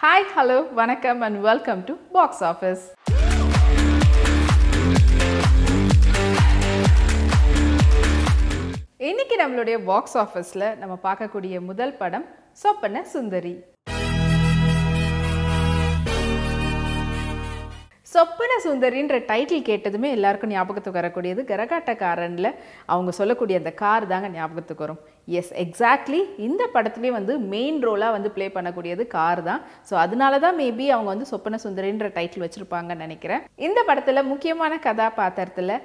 Hi hello வணக்கம் and welcome to box office இன்னைக்கு நம்மளுடைய பாக்ஸ் ஆஃபீஸில் நம்ம பார்க்கக்கூடிய முதல் படம் சொப்பன சுந்தரி. சொப்பன சுந்தரின்ற டைட்டில் கேட்டதுமே எல்லாருக்கும் ஞாபகத்துக்கு வரக்கூடியது. கரகாட்டக்காரனில் அவங்க சொல்லக்கூடிய அந்த கார் தாங்க ஞாபகத்துக்கு வரும். எஸ் எக்ஸாக்ட்லி இந்த படத்துலேயே வந்து மெயின் ரோலாக வந்து ப்ளே பண்ணக்கூடியது கார் தான். ஸோ அதனால தான் மேபி அவங்க வந்து சொப்பன சுந்தரின்ற டைட்டில் வச்சுருப்பாங்கன்னு நினைக்கிறேன். இந்த படத்தில் முக்கியமான கதாபாத்திரத்தில்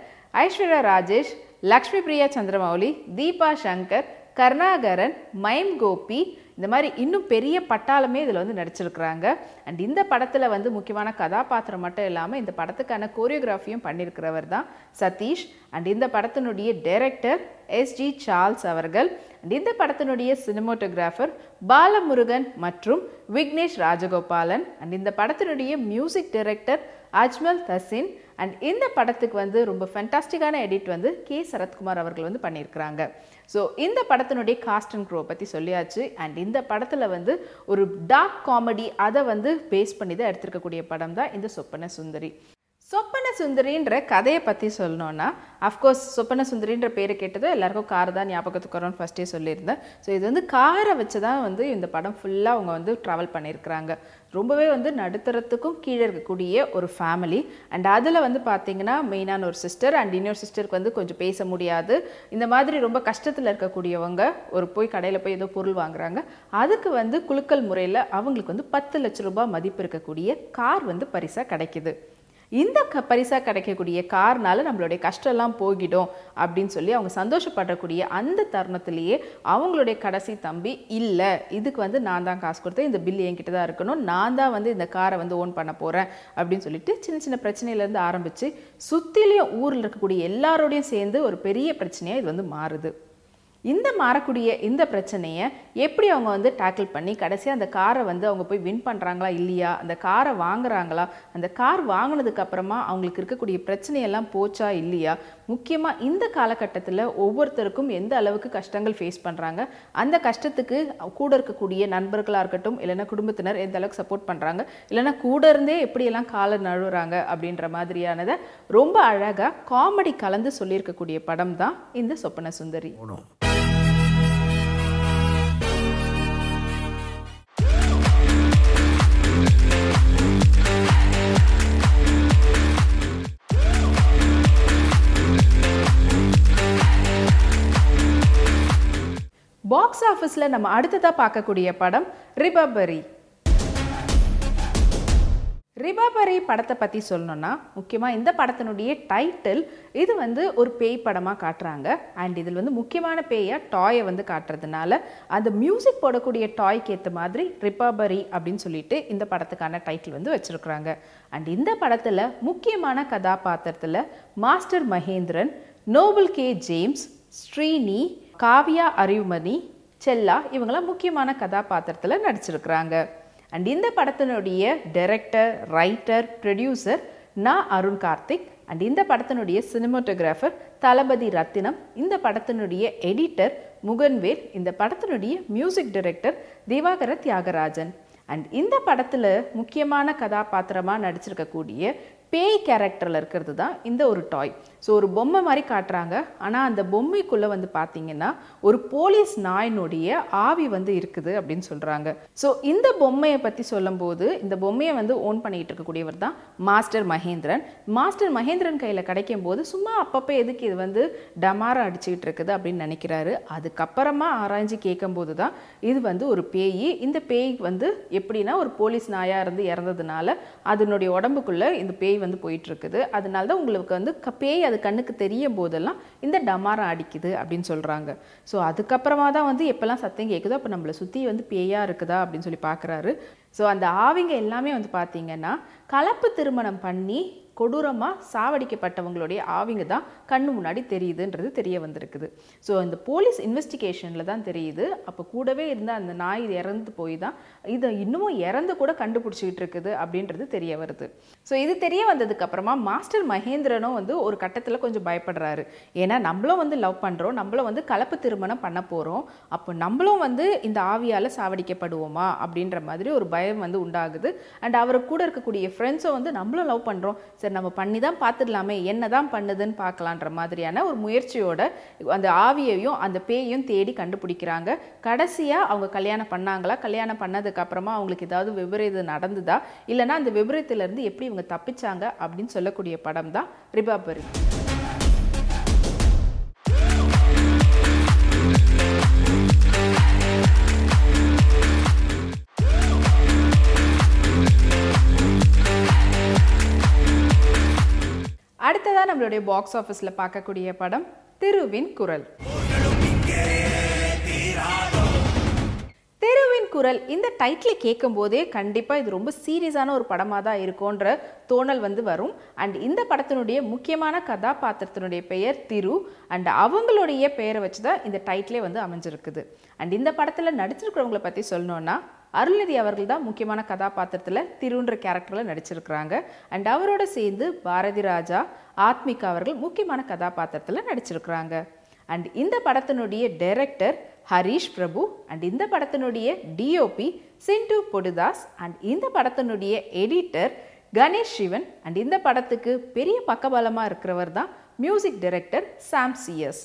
ஐஸ்வர்யா ராஜேஷ் லக்ஷ்மி பிரியா சந்திரமௌலி தீபா சங்கர் கருணாகரன் மைம் கோபி இந்த மாதிரி இன்னும் பெரிய பட்டாளமே இதில் வந்து நடிச்சிருக்கிறாங்க. அண்ட் இந்த படத்தில் வந்து முக்கியமான கதாபாத்திரம் மட்டும் இல்லாமல் இந்த படத்துக்கான கோரியோகிராஃபியும் பண்ணியிருக்கிறவர் தான் சதீஷ். அண்ட் இந்த படத்தினுடைய டைரக்டர் எஸ்ஜி சார்ல்ஸ் அவர்கள். அண்ட் இந்த படத்தினுடைய சினிமோட்டோகிராஃபர் பாலமுருகன் மற்றும் விக்னேஷ் ராஜகோபாலன். அண்ட் இந்த படத்தினுடைய music director Ajmal Thasin. And இந்த படத்துக்கு வந்து ரொம்ப ஃபென்டாஸ்டிக்கான எடிட் வந்து கே. சரத்குமார் அவர்கள் வந்து பண்ணியிருக்கிறாங்க. ஸோ இந்த படத்தினுடைய காஸ்ட் அண்ட் க்ரோ பற்றி சொல்லியாச்சு. அண்ட் இந்த படத்தில் வந்து ஒரு டார்க் காமெடி அதை வந்து பேஸ் பண்ணி தான் எடுத்திருக்கக்கூடிய படம் தான் இந்த சொப்பன சுந்தரி. சொப்பன சுந்தரின்ற கதையை பற்றி சொல்லணும்னா அஃப்கோர்ஸ் சொப்பன சுந்தரின்ற பேரை கேட்டது எல்லாருக்கும் கார் தான் ஞாபகத்துக்கு வரும்னு ஃபஸ்ட்டே சொல்லியிருந்தேன். ஸோ இது வந்து காரை வச்சு தான் வந்து இந்த படம் ஃபுல்லாக அவங்க வந்து ட்ராவல் பண்ணியிருக்கிறாங்க. ரொம்பவே வந்து நடுத்தரத்துக்கும் கீழே இருக்கக்கூடிய ஒரு ஃபேமிலி அண்ட் அதில் வந்து பார்த்தீங்கன்னா மெயினான ஒரு சிஸ்டர் அண்ட் இன்னொரு சிஸ்டருக்கு வந்து கொஞ்சம் பேச முடியாது. இந்த மாதிரி ரொம்ப கஷ்டத்தில் இருக்கக்கூடியவங்க ஒரு போய் கடையில் போய் ஏதோ பொருள் வாங்குறாங்க. அதுக்கு வந்து குலுக்கல் முறையில் அவங்களுக்கு வந்து பத்து லட்ச ரூபாய் மதிப்பு இருக்கக்கூடிய கார் வந்து பரிசாக கிடைக்குது. இந்த க பரிசாக கிடைக்கக்கூடிய கார்னால நம்மளுடைய கஷ்டம்லாம் போகிடும் அப்படின்னு சொல்லி அவங்க சந்தோஷப்படக்கூடிய அந்த தருணத்திலேயே அவங்களுடைய கடைசி தம்பி இல்லை இதுக்கு வந்து நான் தான் காசு கொடுத்தேன் இந்த பில் என்கிட்ட தான் இருக்கணும் நான் தான் வந்து இந்த காரை வந்து ஓன் பண்ண போகிறேன் அப்படின்னு சொல்லிட்டு சின்ன சின்ன பிரச்சனையிலேருந்து ஆரம்பித்து சுற்றிலையும் ஊரில் இருக்கக்கூடிய எல்லாரோடையும் சேர்ந்து ஒரு பெரிய பிரச்சனையாக இது வந்து மாறுது. இந்த மாறக்கூடிய இந்த பிரச்சனையை எப்படி அவங்க வந்து டேக்கிள் பண்ணி கடைசியாக அந்த காரை வந்து அவங்க போய் வின் பண்ணுறாங்களா இல்லையா? அந்த காரை வாங்குறாங்களா? அந்த கார் வாங்கினதுக்கு அப்புறமா அவங்களுக்கு இருக்கக்கூடிய பிரச்சனையெல்லாம் போச்சா இல்லையா? முக்கியமாக இந்த காலகட்டத்தில் ஒவ்வொருத்தருக்கும் எந்த அளவுக்கு கஷ்டங்கள் ஃபேஸ் பண்ணுறாங்க அந்த கஷ்டத்துக்கு கூட இருக்கக்கூடிய நண்பர்களாக இருக்கட்டும் இல்லைனா குடும்பத்தினர் எந்த அளவுக்கு சப்போர்ட் பண்ணுறாங்க இல்லைன்னா கூட இருந்தே எப்படியெல்லாம் காலை நழுவுறாங்க அப்படின்ற மாதிரியானதை ரொம்ப அழகாக காமெடி கலந்து சொல்லியிருக்கக்கூடிய படம் தான் இந்த சொப்பன சுந்தரி. பாக்ஸ் ஆஃபீஸில் நம்ம அடுத்ததாக பார்க்கக்கூடிய படம் ரிபபரி. ரிபபரி படத்தை பற்றி சொல்லணும்னா முக்கியமாக இந்த படத்தினுடைய டைட்டில் இது வந்து ஒரு பேய் படமாக காட்டுறாங்க. அண்ட் இதில் வந்து முக்கியமான பேயாக டாயை வந்து காட்டுறதுனால அந்த மியூசிக் போடக்கூடிய டாய்க்கு ஏற்ற மாதிரி ரிபபரி அப்படின்னு சொல்லிட்டு இந்த படத்துக்கான டைட்டில் வந்து வச்சுருக்குறாங்க. அண்ட் இந்த படத்தில் முக்கியமான கதாபாத்திரத்தில் master Mahendran Nobel K. James Sreeni Kaviya Arivumani Chella இவங்களாம் முக்கியமான கதாபாத்திரத்தில் நடிச்சிருக்கிறாங்க. அண்ட் இந்த படத்தினுடைய டைரக்டர் ரைட்டர் ப்ரொடியூசர் நா அருண் கார்த்திக். அண்ட் இந்த படத்தினுடைய சினிமோட்டோகிராஃபர் தளபதி ரத்தினம். இந்த படத்தினுடைய எடிட்டர் முகன்வேல். இந்த படத்தினுடைய music director Divakara Thiyagarajan. And இந்த படத்தில் முக்கியமான கதாபாத்திரமாக நடிச்சிருக்கக்கூடிய பேய் கேரக்டரில் இருக்கிறது தான் இந்த ஒரு டாய். ஸோ ஒரு பொம்மை மாதிரி காட்டுறாங்க. ஆனால் அந்த பொம்மைக்குள்ளே வந்து பார்த்தீங்கன்னா ஒரு போலீஸ் நாயினுடைய ஆவி வந்து இருக்குது அப்படின்னு சொல்கிறாங்க ஸோ இந்த பொம்மையை பற்றி சொல்லும்போது இந்த பொம்மையை வந்து ஓன் பண்ணிகிட்டு இருக்கக்கூடியவர் தான் மாஸ்டர் மகேந்திரன். மாஸ்டர் மகேந்திரன் கையில் கிடைக்கும் போது சும்மா அப்பப்போ எதுக்கு இது வந்து டமாரம் அடிச்சுக்கிட்டு இருக்குது அப்படின்னு நினைக்கிறாரு. அதுக்கப்புறமா ஆராய்ஞ்சு கேட்கும்போது தான் இது வந்து ஒரு பேய். இந்த பேய் வந்து எப்படின்னா ஒரு போலீஸ் நாயாக இருந்து இறந்ததுனால அதனுடைய உடம்புக்குள்ளே இந்த பேய் வந்து போயிட்டுருக்குது. அதனால தான் உங்களுக்கு வந்து க- பேய் அது கண்ணுக்கு தெரியும் போதெல்லாம் இந்த டமாரம் அடிக்குது அப்படின்னு சொல்கிறாங்க ஸோ அதுக்கப்புறமா தான் வந்து எப்போல்லாம் சத்தம் கேட்குதோ அப்போ நம்மளை சுற்றி வந்து பேயாக இருக்குதா அப்படின்னு சொல்லி பார்க்குறாரு ஸோ அந்த ஆவிங்க எல்லாமே வந்து பார்த்தீங்கன்னா கலப்பு திருமணம் பண்ணி கொடூரமாக சாவடிக்கப்பட்டவங்களுடைய ஆவிங்க தான் கண்ணு முன்னாடி தெரியுதுன்றது தெரிய வந்திருக்குது. ஸோ இந்த போலீஸ் இன்வெஸ்டிகேஷனில் தான் தெரியுது. அப்போ கூடவே இருந்த அந்த நாய் இறந்து போய் தான் இதை இன்னமும் இறந்து கூட கண்டுபிடிச்சிக்கிட்டு இருக்குது அப்படின்றது தெரிய வருது. ஸோ இது தெரிய வந்ததுக்கப்புறமா மாஸ்டர் மகேந்திரனும் வந்து ஒரு கட்டத்தில் கொஞ்சம் பயப்படுறாரு. ஏன்னா நம்மளும் வந்து லவ் பண்ணுறோம் நம்மளும் வந்து கலப்பு திருமணம் பண்ண போகிறோம் அப்போ நம்மளும் வந்து இந்த ஆவியால் சாவடிக்கப்படுவோமா அப்படின்ற மாதிரி ஒரு பயம் பயம் வந்து உண்டாகுது. அண்ட் அவர் கூட இருக்கக்கூடிய ஃப்ரெண்ட்ஸும் வந்து நம்மளும் லவ் பண்ணுறோம் சரி நம்ம பண்ணி தான் பார்த்துடலாமே என்ன தான் பண்ணுதுன்னு பார்க்கலான்ற மாதிரியான ஒரு முயற்சியோட அந்த ஆவியையும் அந்த பேயையும் தேடி கண்டுபிடிக்கிறாங்க. கடைசியாக அவங்க கல்யாணம் பண்ணாங்களா? கல்யாணம் பண்ணதுக்கு அப்புறமா அவங்களுக்கு ஏதாவது விபரீதம் நடந்துதா? இல்லைன்னா அந்த விபரீதத்திலேருந்து எப்படி இவங்க தப்பிச்சாங்க அப்படின்னு சொல்லக்கூடிய படம் தான் ரிபாபரி நம்மளுடைய பாக்ஸ் ஆஃபீஸில் பார்க்கக்கூடிய படம் திருவின் குரல். தெருவின் குரல் இந்த டைட்டில் கேட்கும் போதே கண்டிப்பாக இது ரொம்ப சீரியஸான ஒரு படமாக தான் இருக்கும்ன்ற தோணல் வந்து வரும். அண்ட் இந்த படத்தினுடைய முக்கியமான கதாபாத்திரத்தினுடைய பெயர் திரு அண்ட் அவங்களுடைய பெயரை வச்சு தான் இந்த டைட்டிலே வந்து அமைஞ்சிருக்குது. அண்ட் இந்த படத்தில் நடிச்சிருக்கிறவங்களை பற்றி சொல்லணுன்னா அருள்நிதி அவர்கள் தான் முக்கியமான கதாபாத்திரத்தில் திருன்ற கேரக்டரில் நடிச்சிருக்கிறாங்க. அண்ட் அவரோட சேர்ந்து பாரதி ராஜா ஆத்மிகா அவர்கள் முக்கியமான கதாபாத்திரத்தில் நடிச்சிருக்கிறாங்க. அண்ட் இந்த படத்தினுடைய டைரக்டர் ஹரீஷ் பிரபு அண்ட் இந்த படத்தினுடைய டிஓபி சிண்டு பொடுதாஸ் அண்ட் இந்த படத்தினுடைய எடிட்டர் கணேஷ் சிவன் அண்ட் இந்த படத்துக்கு பெரிய பக்கபலமாக இருக்கிறவர் தான் music director Sam C S.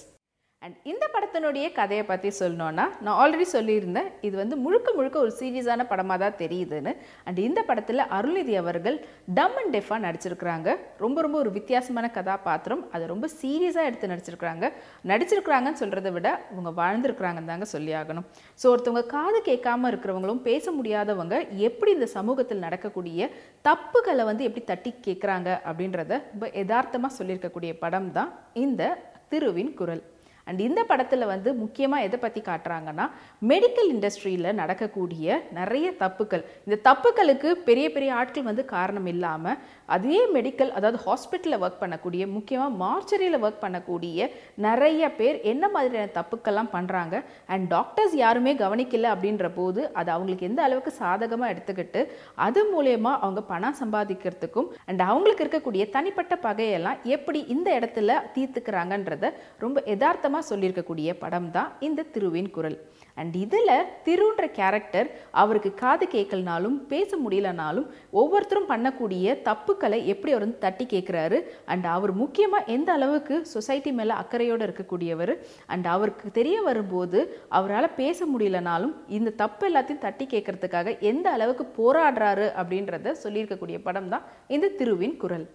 And இந்த படத்தினுடைய கதையை பற்றி சொல்லணுன்னா நான் ஆல்ரெடி சொல்லியிருந்தேன் இது வந்து முழுக்க முழுக்க ஒரு சீரியஸான படமாக தான் தெரியுதுன்னு. அண்ட் இந்த படத்தில் அருள்நிதி அவர்கள் டம் அண்ட் டெஃபாக நடிச்சிருக்கிறாங்க. ரொம்ப ரொம்ப ஒரு வித்தியாசமான கதாபாத்திரம். அதை ரொம்ப சீரியஸாக எடுத்து நடிச்சிருக்கிறாங்க. நடிச்சிருக்கிறாங்கன்னு சொல்கிறத விட அவங்க வாழ்ந்துருக்கிறாங்கன்னு தாங்க சொல்லி ஆகணும் ஸோ ஒருத்தவங்க காது கேட்காம இருக்கிறவங்களும் பேச முடியாதவங்க எப்படி இந்த சமூகத்தில் நடக்கக்கூடிய தப்புகளை வந்து எப்படி தட்டி கேட்குறாங்க அப்படின்றத ரொம்ப யதார்த்தமாக சொல்லியிருக்கக்கூடிய படம் தான் இந்த திருவின் குரல். அண்ட் இந்த படத்தில் வந்து முக்கியமாக எதை பற்றி காட்டுறாங்கன்னா மெடிக்கல் இண்டஸ்ட்ரியில் நடக்கக்கூடிய நிறைய தப்புக்கள். இந்த தப்புக்களுக்கு பெரிய பெரிய ஆட்கள் வந்து காரணம் இல்லாமல் அதே மெடிக்கல் அதாவது ஹாஸ்பிட்டலில் ஒர்க் பண்ணக்கூடிய முக்கியமாக மார்ச்சரியில் ஒர்க் பண்ணக்கூடிய நிறைய பேர் என்ன மாதிரியான தப்புக்கள்லாம் பண்ணுறாங்க அண்ட் டாக்டர்ஸ் யாருமே கவனிக்கல அப்படின்ற போது அது அவங்களுக்கு எந்த அளவுக்கு சாதகமாக எடுத்துக்கிட்டு அது மூலயமா அவங்க பணம் சம்பாதிக்கிறதுக்கும் அண்ட் அவங்களுக்கு இருக்கக்கூடிய தனிப்பட்ட பகையெல்லாம் எப்படி இந்த இடத்துல தீர்த்துக்கிறாங்கன்றத ரொம்ப யதார்த்தமாக சொல்லியிருக்கக்கூடிய படம் தான் இந்த திருவின் குரல். அண்ட் இதில் திருன்ற கேரக்டர் அவருக்கு காது கேட்கலனாலும் பேச முடியலனாலும் ஒவ்வொருத்தரும் பண்ணக்கூடிய தப்புக்களை எப்படி அவர் வந்து தட்டி கேட்குறாரு அண்ட் அவர் முக்கியமாக எந்த அளவுக்கு சொசைட்டி மேலே அக்கறையோடு இருக்கக்கூடியவர் அண்ட் அவருக்கு தெரிய வரும்போது அவரால் பேச முடியலனாலும் இந்த தப்பு எல்லாத்தையும் தட்டி கேட்கறதுக்காக எந்த அளவுக்கு போராடுறாரு அப்படின்றத சொல்லியிருக்கக்கூடிய படம் தான் இந்த திருவின் குரல்.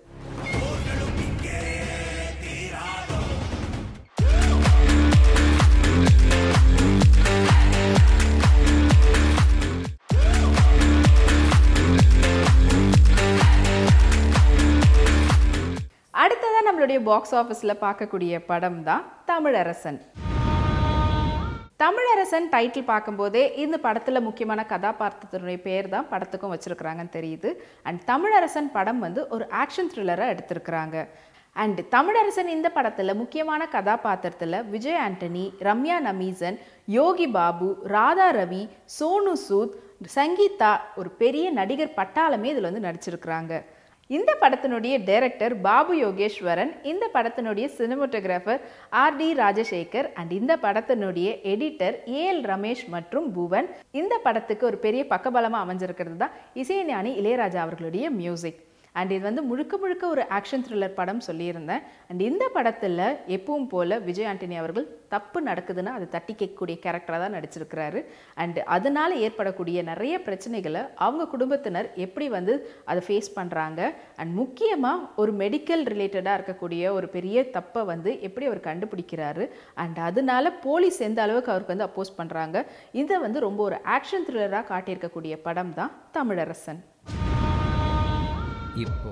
பாக்ஸ் ஆஃபீஸில் பார்க்கக்கூடிய படம் தான் தமிழரசன். தமிழரசன் டைட்டில் பார்க்கும்போதே இந்த படத்தில் முக்கியமான கதாபாத்திரத்தினுடைய பேர் தான் படத்துக்கும் வச்சுருக்கிறாங்கன்னு தெரியுது. அண்ட் தமிழரசன் படம் வந்து ஒரு ஆக்ஷன் த்ரில்லரை எடுத்திருக்கிறாங்க. அண்ட் தமிழரசன் இந்த படத்தில் முக்கியமான கதாபாத்திரத்தில் விஜய் ஆண்டனி ரம்யா நமீசன் யோகி பாபு ராதா ரவி சோனு சூத் சங்கீதா ஒரு பெரிய நடிகர் பட்டாளமே இதில் வந்து நடிச்சிருக்கிறாங்க. இந்த படத்தினுடைய டைரக்டர் பாபு யோகேஸ்வரன் இந்த படத்தினுடைய cinematographer R D Rajasekar and இந்த படத்தினுடைய எடிட்டர் ஏ எல் ரமேஷ் மற்றும் புவன். இந்த படத்துக்கு ஒரு பெரிய பக்கபலமாக அமைஞ்சிருக்கிறது தான் இசைஞானி இளையராஜா அவர்களுடைய மியூசிக் அண்ட் இது வந்து முழுக்க முழுக்க ஒரு ஆக்ஷன் த்ரில்லர் படம் சொல்லியிருந்தேன். அண்ட் இந்த படத்தில் எப்பவும் போல் விஜய் ஆண்டனி அவர்கள் தப்பு நடக்குதுன்னா அதை தட்டி கேட்கக்கூடிய கேரக்டராக தான் நடிச்சிருக்கிறாரு. அண்ட் அதனால் ஏற்படக்கூடிய நிறைய பிரச்சனைகளை அவங்க குடும்பத்தினர் எப்படி வந்து அதை ஃபேஸ் பண்ணுறாங்க அண்ட் முக்கியமாக ஒரு மெடிக்கல் ரிலேட்டடாக இருக்கக்கூடிய ஒரு பெரிய தப்பை வந்து எப்படி அவர் கண்டுபிடிக்கிறாரு? அண்ட் அதனால போலீஸ் எந்த அளவுக்கு அவருக்கு வந்து அப்போஸ் பண்ணுறாங்க இதை வந்து ரொம்ப ஒரு ஆக்ஷன் த்ரில்லராக காட்டியிருக்கக்கூடிய படம் தான் தமிழரசன். இப்போ.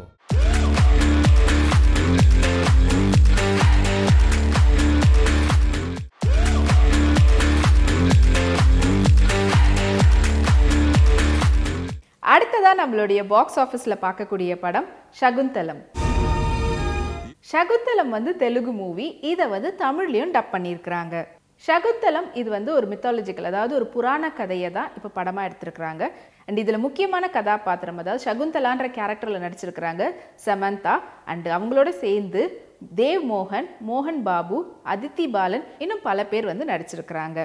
அடுத்ததாக நம்மளுடைய பாக்ஸ் ஆஃபீஸில் பார்க்கக்கூடிய படம் சகுந்தலம். சகுந்தலம் வந்து தெலுங்கு மூவி இதை வந்து தமிழ்லையும் டப் பண்ணியிருக்கிறாங்க. சகுந்தலம் இது வந்து ஒரு மித்தாலஜிக்கல் அதாவது ஒரு புராண கதையை தான் இப்போ படமாக எடுத்திருக்கிறாங்க. அண்ட் இதில் முக்கியமான கதாபாத்திரம் அதாவது சகுந்தலான்ற கேரக்டரில் நடிச்சிருக்கிறாங்க சமந்தா அண்ட் அவங்களோட சேர்ந்து தேவ் மோகன் மோகன் பாபு அதித்தி பாலன் இன்னும் பல பேர் வந்து நடிச்சிருக்கிறாங்க.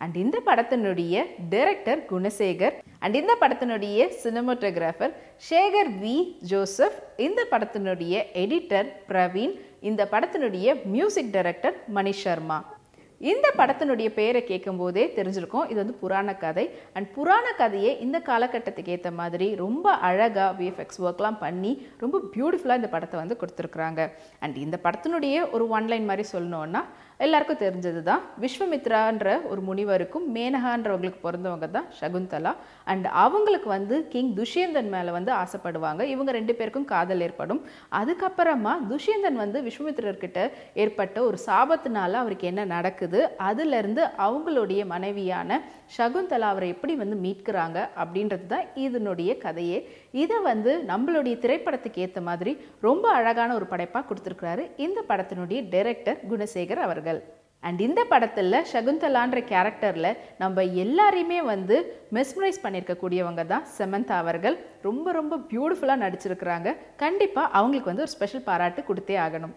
அண்ட் இந்த படத்தினுடைய டைரக்டர் குணசேகர் அண்ட் இந்த படத்தினுடைய சினிமோட்டோகிராஃபர் சேகர் வி ஜோசப் இந்த படத்தினுடைய எடிட்டர் பிரவீன் இந்த படத்தினுடைய மியூசிக் டைரக்டர் மணி சர்மா. இந்த படத்தினுடைய பேரை கேட்கும்போதே தெரிஞ்சிருக்கும். இது வந்து புராண கதை. அண்ட் புராண கதையை இந்த காலகட்டத்துக்கு ஏற்ற மாதிரி ரொம்ப அழகாக விஎஃப்எக்ஸ் ஒர்க்லாம் பண்ணி ரொம்ப பியூட்டிஃபுல்லாக இந்த படத்தை வந்து கொடுத்துருக்குறாங்க. அண்ட் இந்த படத்தினுடைய ஒரு ஒன்லைன் மாதிரி சொல்லணுன்னா எல்லாருக்கும் தெரிஞ்சது தான் விஸ்வமித்ரான்ற ஒரு முனிவருக்கும் மேனகான்றவங்களுக்கு பிறந்தவங்க தான் சகுந்தலா. அண்ட் அவங்களுக்கு வந்து கிங் துஷ்யந்தன் மேலே வந்து ஆசைப்படுவாங்க. இவங்க ரெண்டு பேருக்கும் காதல் ஏற்படும். அதுக்கப்புறமா துஷ்யந்தன் வந்து விஸ்வமித்ரர்கிட்ட ஏற்பட்ட ஒரு சாபத்தினால அவருக்கு என்ன நடக்குது? அதுலேருந்து அவங்களுடைய மனைவியான சகுந்தலா அவரை எப்படி வந்து மீட்கிறாங்க அப்படின்றது தான் இதனுடைய கதையே. இதை வந்து நம்மளுடைய திரைப்படத்துக்கு ஏற்ற மாதிரி ரொம்ப அழகான ஒரு படைப்பாக கொடுத்துருக்கிறாரு. இந்த படத்தினுடைய டைரக்டர் குணசேகர் அவர்கள். அண்ட் இந்த படத்தில் சகுந்தலான்ற கேரக்டரில் நம்ம எல்லாரையுமே வந்து மெஸ்மரைஸ் பண்ணியிருக்கக்கூடியவங்க தான் செமந்தா அவர்கள். ரொம்ப ரொம்ப பியூட்டிஃபுல்லாக நடிச்சிருக்கிறாங்க. கண்டிப்பாக அவங்களுக்கு வந்து ஒரு ஸ்பெஷல் பாராட்டு கொடுத்தே ஆகணும்.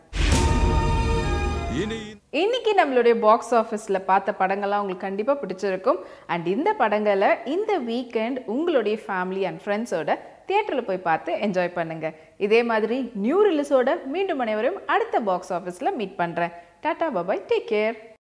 இன்னைக்கு நம்மளுடைய பாக்ஸ் ஆஃபீஸில் பார்த்த படங்கள்லாம் உங்களுக்கு கண்டிப்பாக பிடிச்சிருக்கும். அண்ட் இந்த படங்களை இந்த வீக்கெண்ட் உங்களுடைய ஃபேமிலி அண்ட் ஃப்ரெண்ட்ஸோட தியேட்டரில் போய் பார்த்து என்ஜாய் பண்ணுங்க. இதே மாதிரி நியூ ரிலீஸோட மீண்டும் அனைவரும் அடுத்த பாக்ஸ் ஆஃபீஸில் மீட் பண்ணுறேன் Tata, bye bye, take care.